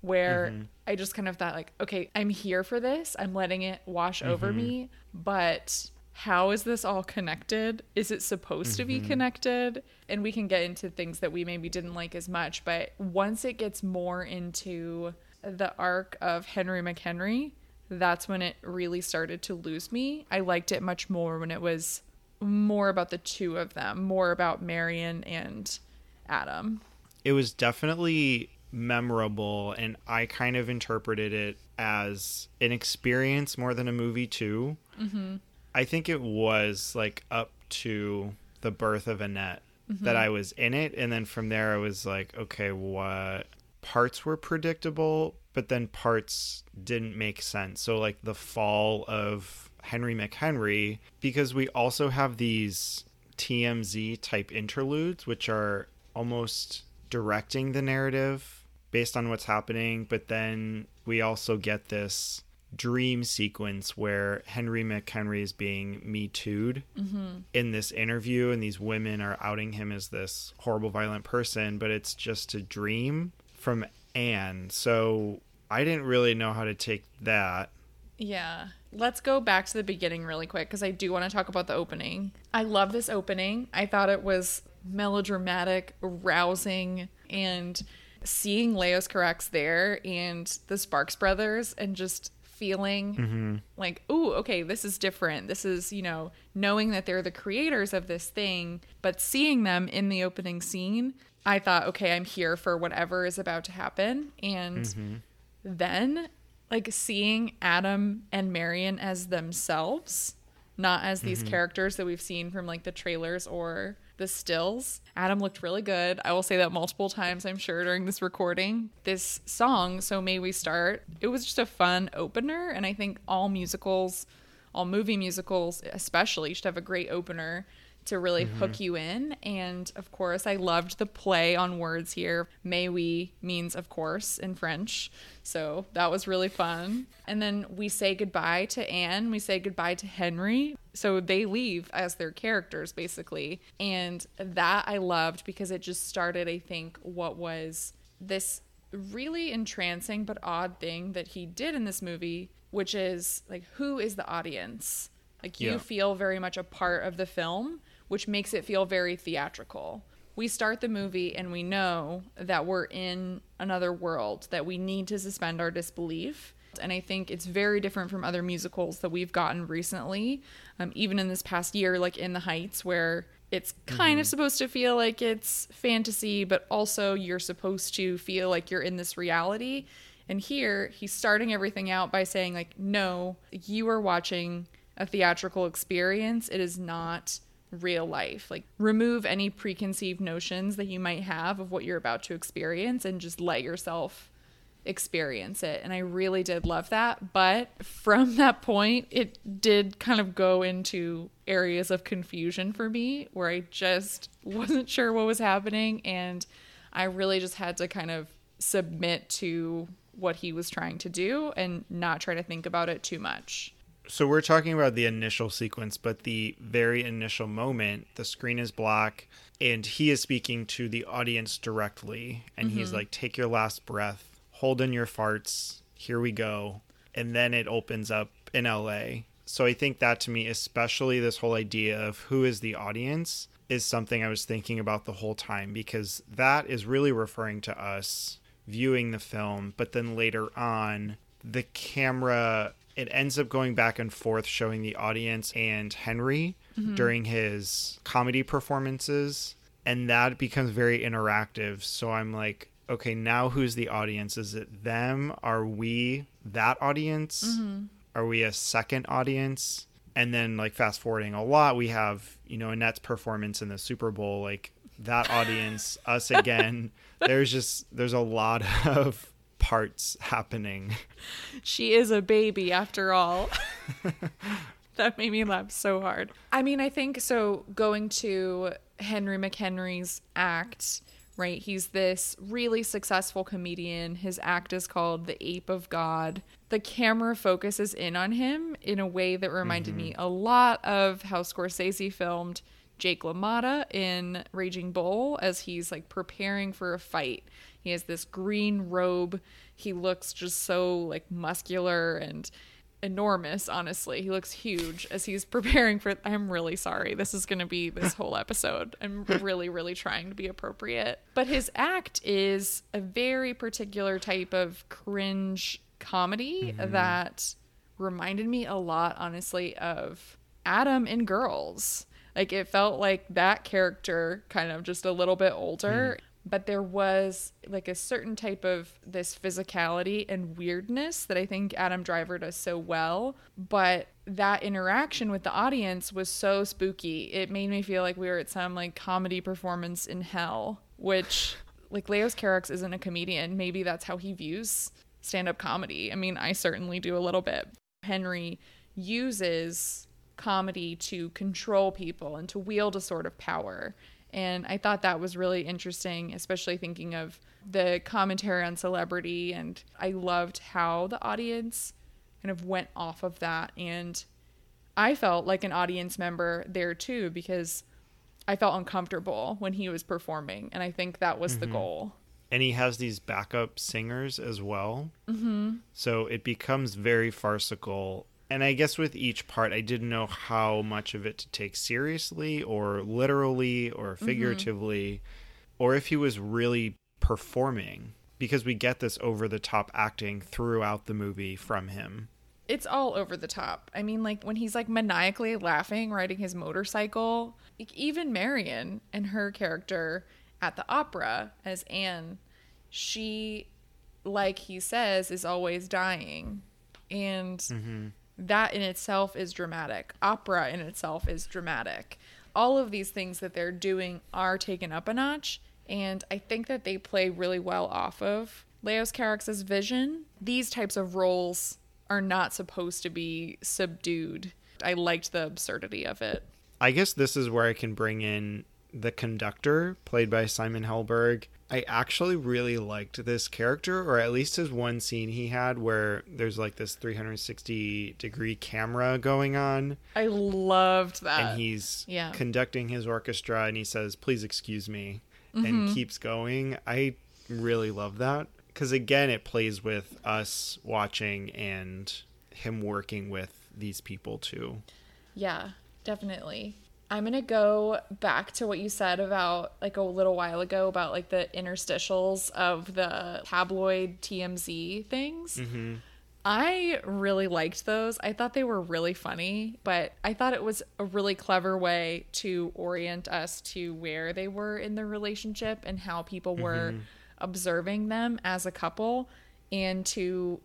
S2: where mm-hmm. I just kind of thought like okay I'm here for this. I'm letting it wash over mm-hmm. me. But how is this all connected? Is it supposed to be mm-hmm. connected? And we can get into things that we maybe didn't like as much. But once it gets more into the arc of Henry McHenry that's when it really started to lose me. I liked it much more when it was more about the two of them, more about Marion and Adam.
S1: It was definitely memorable, and I kind of interpreted it as an experience more than a movie, too. Mm-hmm. I think it was like up to the birth of Annette that I was in it, and then from there I was like, okay, what parts were predictable, but then parts didn't make sense. So, like the fall of Henry McHenry, because we also have these TMZ type interludes, which are almost directing the narrative based on what's happening, but then we also get this dream sequence where Henry McHenry is being me too'd
S2: Mm-hmm.
S1: in this interview, and these women are outing him as this horrible, violent person, but it's just a dream from Anne. So I didn't really know how to take that.
S2: Yeah. Let's go back to the beginning really quick because I do want to talk about the opening. I love this opening. I thought it was melodramatic, rousing, and seeing Leos Carax there and the Sparks brothers and just feeling mm-hmm. like, ooh, okay, this is different. This is, you know, knowing that they're the creators of this thing, but seeing them in the opening scene, I thought, okay, I'm here for whatever is about to happen. And mm-hmm. then like seeing Adam and Marion as themselves, not as these mm-hmm. characters that we've seen from like the trailers or the stills. Adam looked really good. I will say that multiple times, I'm sure, during this recording. This song, So May We Start, it was just a fun opener. And I think all musicals, all movie musicals especially, should have a great opener to really mm-hmm. hook you in. And of course, I loved the play on words here. May we means of course in French. So that was really fun. And then we say goodbye to Anne, we say goodbye to Henry. So they leave as their characters basically. And that I loved because it just started, I think, what was this really entrancing but odd thing that he did in this movie, which is like, who is the audience? Like, you
S1: Yeah.
S2: feel very much a part of the film, which makes it feel very theatrical. We start the movie and we know that we're in another world, that we need to suspend our disbelief. And I think it's very different from other musicals that we've gotten recently, um, even in this past year, like In the Heights, where it's kind of supposed to feel like it's fantasy, but also you're supposed to feel like you're in this reality. And here, he's starting everything out by saying, like, no, you are watching a theatrical experience. It is not real life. Like, remove any preconceived notions that you might have of what you're about to experience and just let yourself experience it. And I really did love that. But from that point, it did kind of go into areas of confusion for me where I just wasn't sure what was happening. And I really just had to kind of submit to what he was trying to do and not try to think about it too much.
S1: So we're talking about the initial sequence, but the very initial moment, the screen is black and he is speaking to the audience directly and he's mm-hmm. like take your last breath, hold in your farts, here we go. And then it opens up in LA. So I think that to me especially this whole idea of who is the audience is something I was thinking about the whole time because that is really referring to us viewing the film, but then later on, the camera it ends up going back and forth showing the audience and Henry mm-hmm. during his comedy performances and that becomes very interactive. So I'm like, okay, now who's the audience? Is it them? Are we that audience? Mm-hmm. Are we a second audience? And then like fast forwarding a lot, we have, you know, Annette's performance in the Super Bowl, like that audience, us again. There's just there's a lot of parts happening.
S2: She is a baby after all. that made me laugh so hard. I mean, I think so going to Henry McHenry's act, right? He's this really successful comedian. His act is called The Ape of God. The camera focuses in on him in a way that reminded me mm-hmm. a lot of how Scorsese filmed Jake LaMotta in Raging Bull as he's like preparing for a fight. He has this green robe. He looks just so like muscular and enormous, honestly. He looks huge as he's preparing for I'm really sorry. This is going to be this whole episode. I'm really really trying to be appropriate. But his act is a very particular type of cringe comedy mm-hmm. that reminded me a lot honestly of Adam in Girls. Like it felt like that character kind of just a little bit older, mm. But there was like a certain type of this physicality and weirdness that I think Adam Driver does so well. But that interaction with the audience was so spooky. It made me feel like we were at some like comedy performance in hell, which like Leos Carax isn't a comedian. Maybe that's how he views stand up comedy. I mean, I certainly do a little bit. Henry uses comedy to control people and to wield a sort of power. And I thought that was really interesting, especially thinking of the commentary on celebrity. And I loved how the audience kind of went off of that. And I felt like an audience member there too, because I felt uncomfortable when he was performing. And I think that was the goal.
S1: and he has these backup singers as well. Mm-hmm. So it becomes very farcical. And I guess with each part, I didn't know how much of it to take seriously or literally or mm-hmm. figuratively, or if he was really performing, because we get this over the top acting throughout the movie from him.
S2: it's all over the top. I mean, like when he's like maniacally laughing, riding his motorcycle. Like, even Marion and her character at the opera as Anne, she, like he says, is always dying. And mm-hmm. That in itself is dramatic. Opera in itself is dramatic. All of these things that they're doing are taken up a notch. And I think that they play really well off of Leos Carax's vision. These types of roles are not supposed to be subdued. I liked the absurdity of it.
S1: I guess this is where I can bring in the conductor, played by Simon Helberg. I actually really liked this character, or at least his one scene he had where there's like this 360 degree camera going on,
S2: I loved that.
S1: and he's
S2: yeah.
S1: conducting his orchestra, and he says, Please excuse me,
S2: Mm-hmm.
S1: and keeps going. I really love that because, again, it plays with us watching and him working with these people too.
S2: Yeah, definitely. I'm going to go back to what you said about like a little while ago about like the interstitials of the tabloid TMZ things. Mm-hmm. I really liked those. I thought they were really funny, but I thought it was a really clever way to orient us to where they were in their relationship and how people were mm-hmm. observing them as a couple and to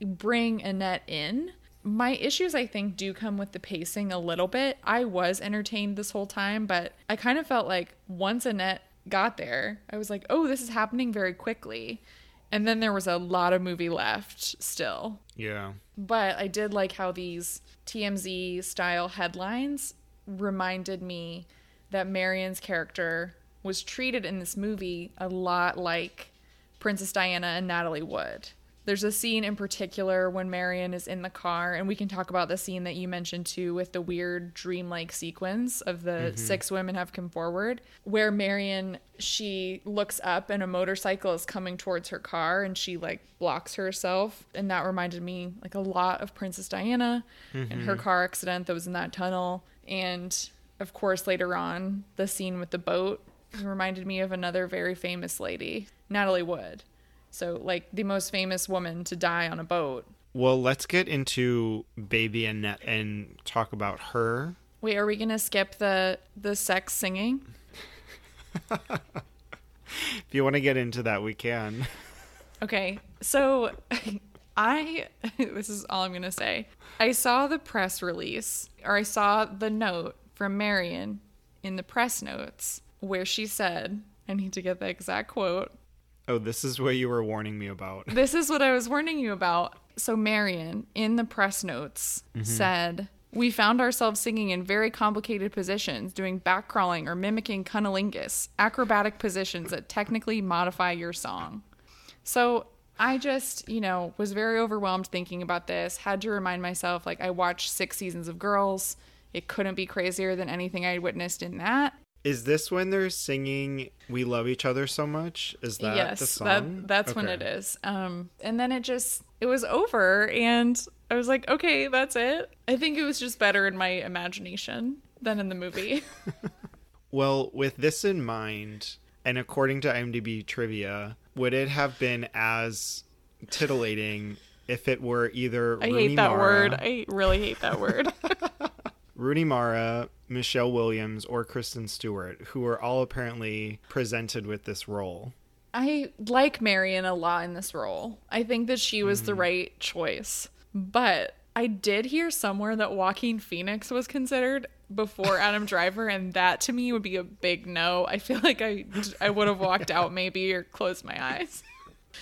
S2: bring Annette in. My issues, I think, do come with the pacing a little bit. I was entertained this whole time, but I kind of felt like once Annette got there, I was like, oh, this is happening very quickly. And then there was a lot of movie left still.
S1: Yeah.
S2: But I did like how these TMZ style headlines reminded me that Marion's character was treated in this movie a lot like Princess Diana and Natalie Wood. There's a scene in particular when Marion is in the car, and we can talk about the scene that you mentioned too with the weird dreamlike sequence of the mm-hmm. six women have come forward, where Marion she looks up and a motorcycle is coming towards her car and she like blocks herself. And that reminded me like a lot of Princess Diana and her mm-hmm. car accident that was in that tunnel. And of course, later on, the scene with the boat reminded me of another very famous lady, Natalie Wood. So, like the most famous woman to die on a boat.
S1: Well, let's get into Baby Annette and talk about her.
S2: Wait, are we gonna skip the the sex singing?
S1: If you want to get into that, we can.
S2: Okay, so I this is all I'm gonna say. I saw the press release, or I saw the note from Marion in the press notes where she said, I need to get the exact quote.
S1: Oh, this is what you were warning me about.
S2: This is what I was warning you about. So Marion in the press notes mm-hmm. said, "We found ourselves singing in very complicated positions, doing back crawling or mimicking cunnilingus, acrobatic positions that technically modify your song." So I just, you know, was very overwhelmed thinking about this. Had to remind myself, like, I watched six seasons of Girls. It couldn't be crazier than anything I witnessed in that.
S1: Is this when they're singing "We Love Each Other So Much"? Is that the
S2: yes,
S1: song?
S2: that that's when it is. Um, and then it just it was over, and I was like, okay, that's it. I think it was just better in my imagination than in the movie.
S1: Well, with this in mind, and according to IMDb trivia, would it have been as titillating if it were either
S2: I
S1: Rooney
S2: hate that
S1: Mara,
S2: word. I really hate that word.
S1: Rooney Mara, Michelle Williams, or Kristen Stewart, who were all apparently presented with this role?
S2: I like Marion a lot in this role. I think that she was the mm-hmm. right choice. But I did hear somewhere that Joaquin Phoenix was considered before Adam Driver, and that to me would be a big no. I feel like I I would have walked out maybe or closed my eyes.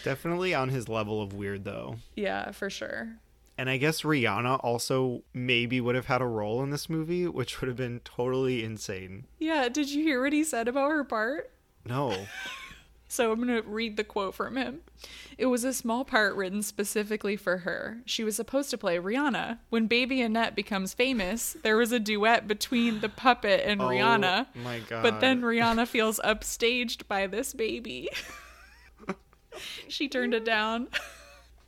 S1: Definitely on his level of weird, though.
S2: Yeah, for sure.
S1: And I guess Rihanna also maybe would have had a role in this movie, which would have been totally insane.
S2: Yeah, did you hear what he said about her part?
S1: No.
S2: So I'm going to read the quote from him. It was a small part written specifically for her. She was supposed to play Rihanna. When Baby Annette becomes famous, there was a duet between the puppet and oh Rihanna.
S1: Oh my god.
S2: But then Rihanna feels upstaged by this baby. she turned it down.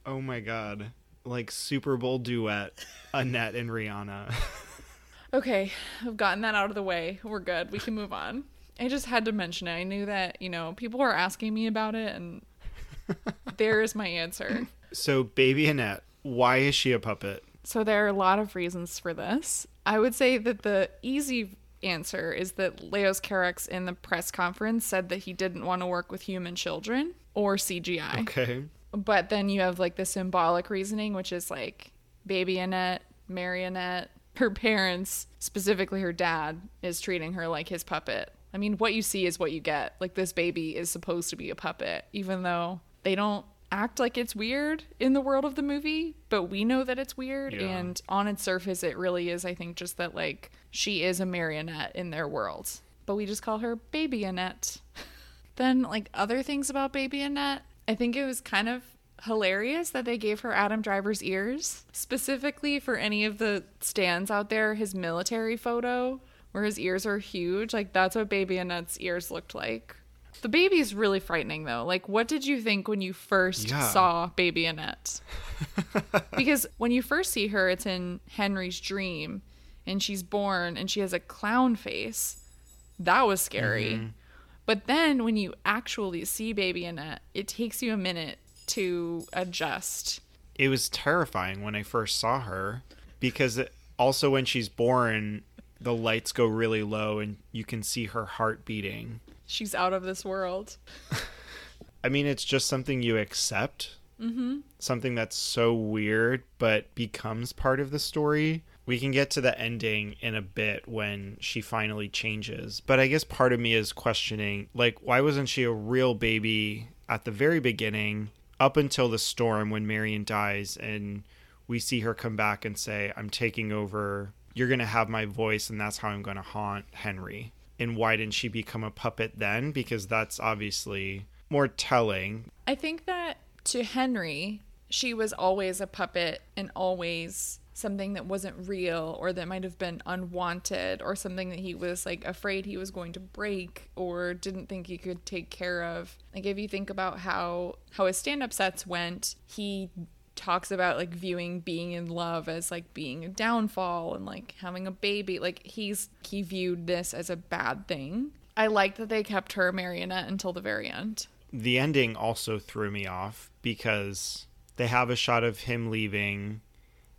S1: Oh my god. Like Super Bowl duet, Annette and Rihanna.
S2: Okay, I've gotten that out of the way. We're good. We can move on. I just had to mention it. I knew that, you know, people were asking me about it, and there is my answer.
S1: so baby Annette, why is she a puppet?
S2: So there are a lot of reasons for this. I would say that the easy answer is that Leos Carax in the press conference said that he didn't want to work with human children or CGI.
S1: Okay.
S2: But then you have like the symbolic reasoning, which is like baby Annette, marionette, her parents, specifically her dad, is treating her like his puppet. I mean, what you see is what you get. Like this baby is supposed to be a puppet, even though they don't act like it's weird in the world of the movie, but we know that it's weird.
S1: Yeah.
S2: And on its surface, it really is, I think, just that like she is a marionette in their world. But we just call her Baby Annette. then, like other things about Baby Annette, I think it was kind of hilarious that they gave her Adam Driver's ears, specifically for any of the stands out there, his military photo where his ears are huge. Like that's what Baby Annette's ears looked like. The baby's really frightening though. Like what did you think when you first
S1: Yeah.
S2: saw Baby Annette? because when you first see her, it's in Henry's dream and she's born and she has a clown face. That was scary. Mm-hmm. But then when you actually see Baby Annette, it takes you a minute to adjust.
S1: It was terrifying when I first saw her because it, also when she's born, the lights go really low and you can see her heart beating.
S2: She's out of this world.
S1: I mean, it's just something you accept. Mm-hmm. Something that's so weird, but becomes part of the story. We can get to the ending in a bit when she finally changes. But I guess part of me is questioning like, why wasn't she a real baby at the very beginning, up until the storm when Marion dies and we see her come back and say, I'm taking over. You're going to have my voice, and that's how I'm going to haunt Henry. And why didn't she become a puppet then? Because that's obviously more telling.
S2: I think that to Henry, she was always a puppet and always something that wasn't real or that might have been unwanted or something that he was like afraid he was going to break or didn't think he could take care of. Like if you think about how how his stand-up sets went, he talks about like viewing being in love as like being a downfall and like having a baby. Like he's he viewed this as a bad thing. I like that they kept her marionette until the very end.
S1: The ending also threw me off because they have a shot of him leaving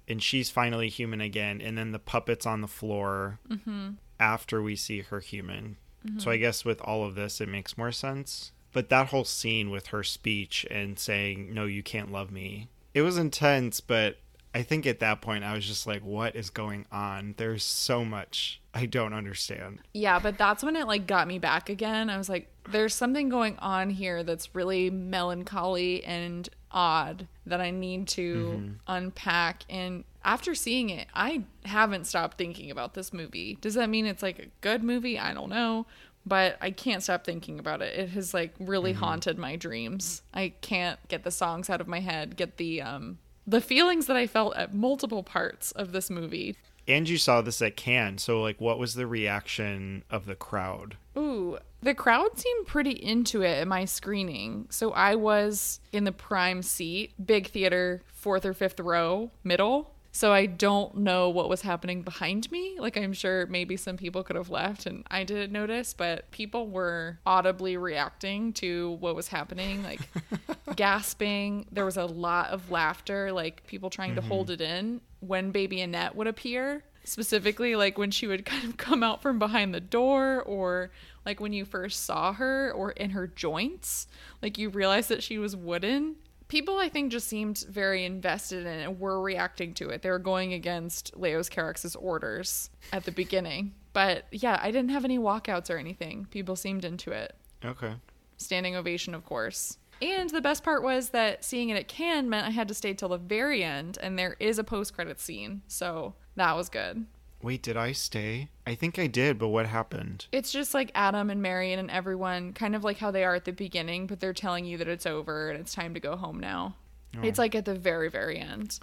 S1: and she's finally human again, and then the puppet's on the floor mm-hmm. after we see her human. So mm-hmm. I guess with all of this, it makes more sense. But that whole scene with her speech and saying, No, you can't love me, it was intense, but I think at that point I was just like, What is going on? There's so much I don't understand.
S2: Yeah, but that's when it like got me back again. I was like, there's something going on here that's really melancholy and odd that I need to unpack. And after seeing it, I haven't stopped thinking about this movie. Does that mean it's like a good movie? I don't know. But I can't stop thinking about it. It has like really haunted my dreams. I can't get the songs out of my head, get the um the feelings that I felt at multiple parts of this movie.
S1: And you saw this at Cannes, so like, what was the reaction of the crowd?
S2: Ooh, the crowd seemed pretty into it at my screening. So I was in the prime seat, big theater, fourth or fifth row, middle. So I don't know what was happening behind me. Like I'm sure maybe some people could have left and I didn't notice, but people were audibly reacting to what was happening, like gasping. There was a lot of laughter, like people trying to hold mm-hmm. it in when baby Annette would appear specifically like when she would kind of come out from behind the door or like when you first saw her or in her joints like you realize that she was wooden. People i think just seemed very invested in it and were reacting to it. They were going against leos carax's orders at the beginning. But yeah i didn't have any walkouts or anything. People seemed into it.
S1: Okay.
S2: standing ovation of course And the best part was that seeing it at Cannes meant I had to stay till the very end, and there is a post credit scene, so that was good.
S1: Wait, did I stay? I think I did, but what happened?
S2: It's just like Adam and Marion and everyone, kind of like how they are at the beginning, but they're telling you that it's over and it's time to go home now. Oh. It's like at the very, very end.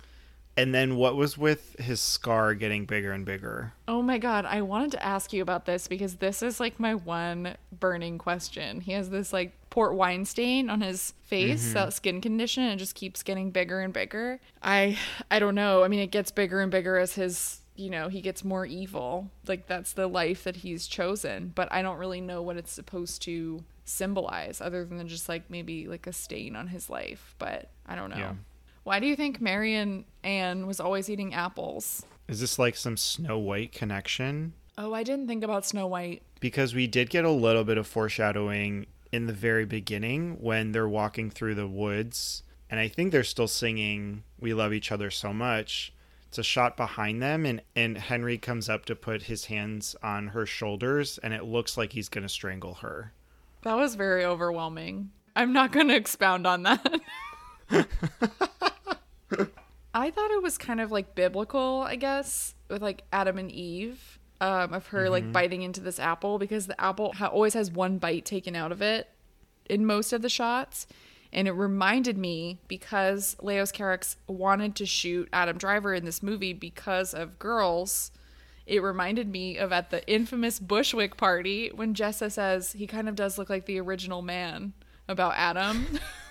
S1: And then what was with his scar getting bigger and bigger?
S2: Oh my god, I wanted to ask you about this because this is like my one burning question. He has this like port wine stain on his face, mm-hmm. that skin condition, and it just keeps getting bigger and bigger. I I don't know. I mean, it gets bigger and bigger as his, you know, he gets more evil. Like that's the life that he's chosen, but I don't really know what it's supposed to symbolize other than just like maybe like a stain on his life, but I don't know.
S1: Yeah.
S2: Why do you think Marion Anne was always eating apples?
S1: Is this like some Snow White connection?
S2: Oh, I didn't think about Snow White.
S1: Because we did get a little bit of foreshadowing in the very beginning when they're walking through the woods. And I think they're still singing We Love Each Other So Much. It's a shot behind them, and, and Henry comes up to put his hands on her shoulders, and it looks like he's going to strangle her.
S2: That was very overwhelming. I'm not going to expound on that. I thought it was kind of like biblical, I guess, with like Adam and Eve, um, of her like biting into this apple because the apple ha- always has one bite taken out of it in most of the shots. And it reminded me because Leos Carax wanted to shoot Adam Driver in this movie because of girls. It reminded me of at the infamous Bushwick party when Jessa says he kind of does look like the original man about Adam.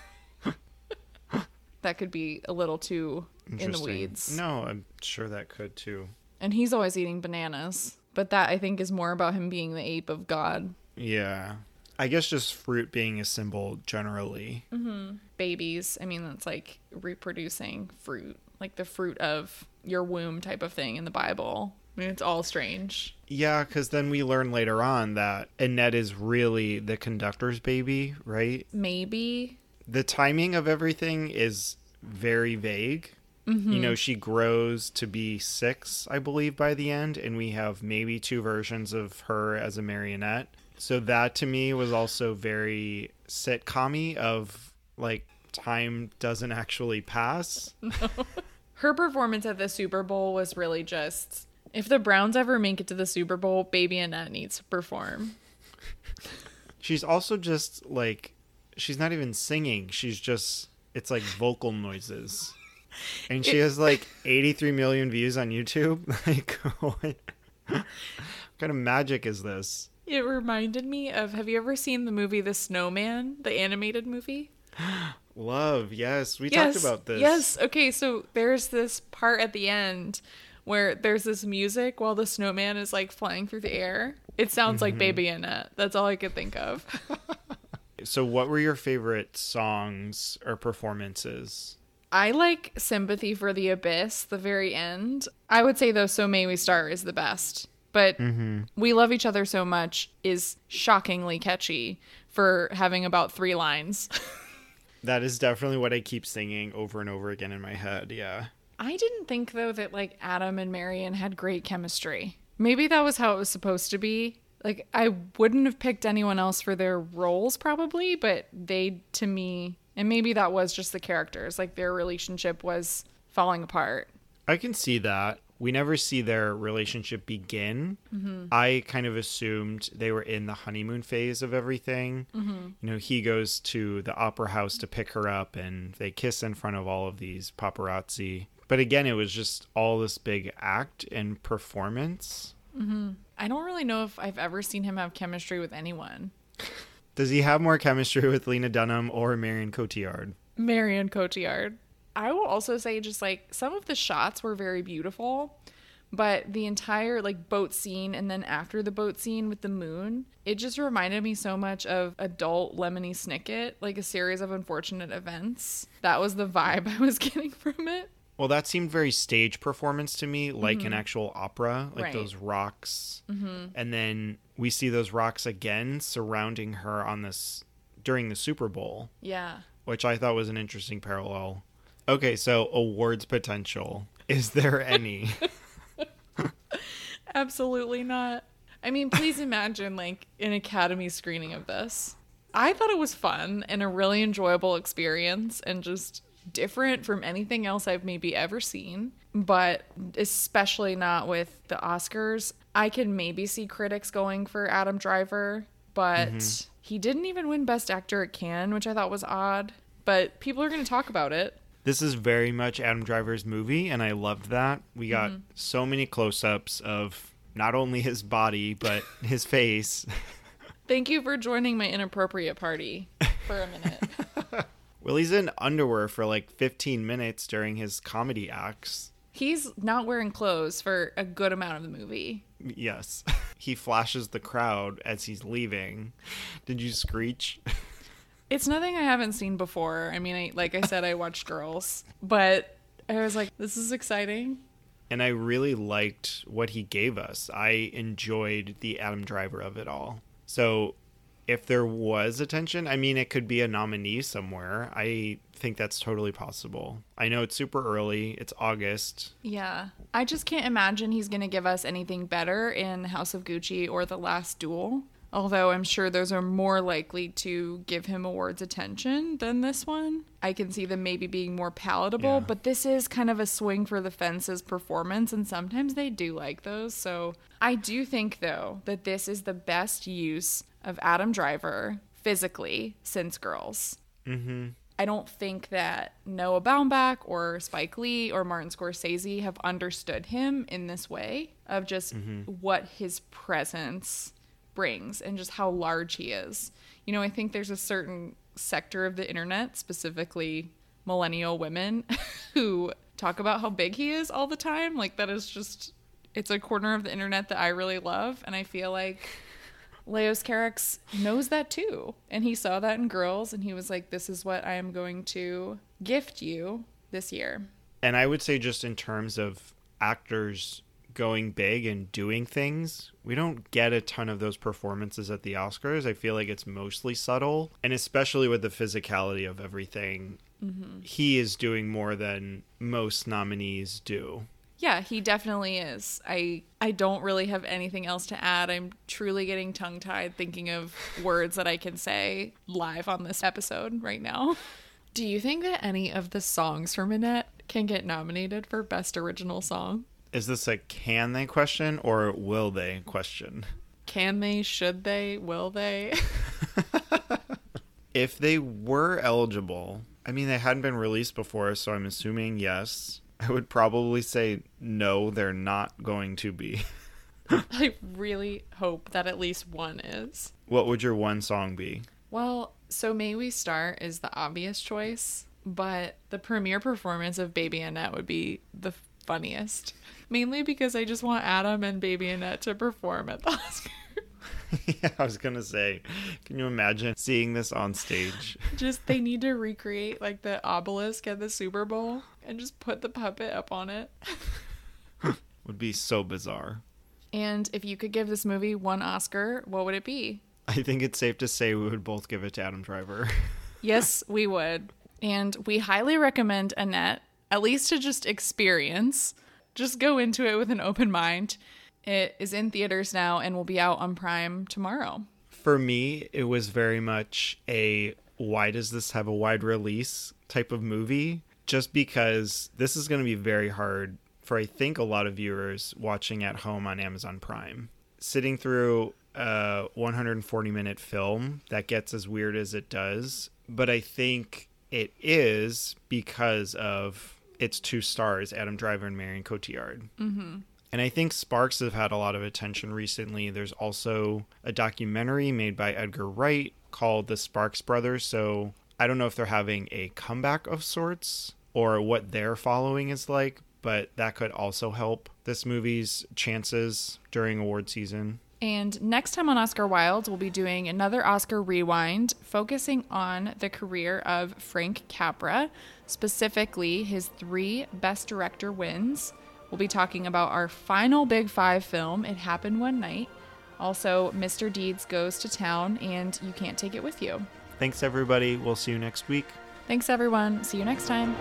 S2: that could be a little too in the weeds.
S1: No, I'm sure that could too.
S2: And he's always eating bananas. But that I think is more about him being the ape of God.
S1: Yeah. I guess just fruit being a symbol generally. Mm-hmm.
S2: Babies, I mean, that's like reproducing fruit, like the fruit of your womb type of thing in the Bible. I mean, it's all strange.
S1: Yeah, because then we learn later on that Annette is really the conductor's baby, right?
S2: Maybe.
S1: The timing of everything is very vague. You mm-hmm. know, she grows to be six, I believe, by the end, and we have maybe two versions of her as a marionette. So that to me was also very sitcom of like time doesn't actually pass.
S2: Her performance at the Super Bowl was really just if the Browns ever make it to the Super Bowl, baby Annette needs to perform.
S1: She's also just like she's not even singing. She's just it's like vocal noises. And she has like 83 million views on YouTube. Like what, what kind of magic is this?
S2: It reminded me of have you ever seen the movie The Snowman, the animated movie?
S1: Love, yes. We talked about this.
S2: Yes. Okay, so there's this part at the end where there's this music while the snowman is like flying through the air. It sounds like mm-hmm. Baby Annette. That's all I could think of.
S1: So what were your favorite songs or performances?
S2: I like Sympathy for the Abyss, the very end. I would say though So May We Start is the best. But mm-hmm. We Love Each Other So Much is shockingly catchy for having about three lines.
S1: That is definitely what I keep singing over and over again in my head. Yeah.
S2: I didn't think though that like Adam and Marion had great chemistry. Maybe that was how it was supposed to be. Like I wouldn't have picked anyone else for their roles probably, but they to me and maybe that was just the characters. Like their relationship was falling apart.
S1: I can see that. We never see their relationship begin. Mm-hmm. I kind of assumed they were in the honeymoon phase of everything. Mm-hmm. You know, he goes to the opera house to pick her up and they kiss in front of all of these paparazzi. But again, it was just all this big act and performance. Mm-hmm.
S2: I don't really know if I've ever seen him have chemistry with anyone.
S1: Does he have more chemistry with Lena Dunham or Marion Cotillard?
S2: Marion Cotillard. I will also say just like some of the shots were very beautiful, but the entire like boat scene and then after the boat scene with the moon, it just reminded me so much of adult Lemony Snicket, like a series of unfortunate events. That was the vibe I was getting from it.
S1: Well, that seemed very stage performance to me, like an mm-hmm. actual opera, like
S2: Right.
S1: those rocks. Mm-hmm. And then we see those rocks again surrounding her on this during the Super Bowl,
S2: Yeah.
S1: which I thought was an interesting parallel. Okay, so awards potential. Is there any?
S2: Absolutely not. I mean, please imagine like an academy screening of this. I thought it was fun and a really enjoyable experience and just different from anything else I've maybe ever seen, but especially not with the Oscars. I can maybe see critics going for Adam Driver, but mm-hmm. he didn't even win Best Actor at Cannes, which I thought was odd. But people are going to talk about it.
S1: This is very much Adam Driver's movie, and I loved that. We got mm-hmm. so many close ups of not only his body, but his face.
S2: Thank you for joining my inappropriate party for a minute.
S1: well, he's in underwear for like 15 minutes during his comedy acts.
S2: He's not wearing clothes for a good amount of the movie.
S1: Yes. He flashes the crowd as he's leaving. Did you screech?
S2: It's nothing I haven't seen before. I mean, I, like I said, I watched Girls, but I was like, this is exciting.
S1: And I really liked what he gave us. I enjoyed the Adam Driver of it all. So if there was attention, I mean, it could be a nominee somewhere. I think that's totally possible. I know it's super early, it's August.
S2: Yeah. I just can't imagine he's going to give us anything better in House of Gucci or The Last Duel. Although I'm sure those are more likely to give him awards attention than this one. I can see them maybe being more palatable, yeah. but this is kind of a swing for the fences performance, and sometimes they do like those. So I do think, though, that this is the best use of Adam Driver physically since Girls. Mm-hmm. I don't think that Noah Baumbach or Spike Lee or Martin Scorsese have understood him in this way of just mm-hmm. what his presence brings and just how large he is. You know, I think there's a certain sector of the internet, specifically millennial women, who talk about how big he is all the time. Like, that is just, it's a corner of the internet that I really love. And I feel like Leos Carax knows that too. And he saw that in girls and he was like, this is what I am going to gift you this year.
S1: And I would say, just in terms of actors going big and doing things. We don't get a ton of those performances at the Oscars. I feel like it's mostly subtle, and especially with the physicality of everything, mm-hmm. he is doing more than most nominees do.
S2: Yeah, he definitely is. I I don't really have anything else to add. I'm truly getting tongue-tied thinking of words that I can say live on this episode right now. Do you think that any of the songs from Annette can get nominated for best original song?
S1: is this a can they question or will they question?
S2: Can they? Should they? Will they?
S1: if they were eligible, I mean, they hadn't been released before, so I'm assuming yes. I would probably say no, they're not going to be.
S2: I really hope that at least one is.
S1: What would your one song be?
S2: Well, so May We Start is the obvious choice, but the premiere performance of Baby Annette would be the funniest. Mainly because I just want Adam and Baby Annette to perform at the Oscars.
S1: yeah, I was gonna say, can you imagine seeing this on stage?
S2: just they need to recreate like the obelisk at the Super Bowl and just put the puppet up on it.
S1: would be so bizarre.
S2: And if you could give this movie one Oscar, what would it be?
S1: I think it's safe to say we would both give it to Adam Driver.
S2: yes, we would. And we highly recommend Annette, at least to just experience just go into it with an open mind. It is in theaters now and will be out on Prime tomorrow.
S1: For me, it was very much a why does this have a wide release type of movie? Just because this is going to be very hard for, I think, a lot of viewers watching at home on Amazon Prime. Sitting through a 140 minute film that gets as weird as it does, but I think it is because of its two stars, Adam Driver and Marion Cotillard. Mm-hmm. And I think Sparks have had a lot of attention recently. There's also a documentary made by Edgar Wright called The Sparks Brothers. So I don't know if they're having a comeback of sorts or what their following is like, but that could also help this movie's chances during award season.
S2: And next time on Oscar Wilde, we'll be doing another Oscar rewind focusing on the career of Frank Capra, specifically his three Best Director wins. We'll be talking about our final Big Five film, It Happened One Night. Also, Mr. Deeds Goes to Town, and You Can't Take It With You.
S1: Thanks, everybody. We'll see you next week.
S2: Thanks, everyone. See you next time.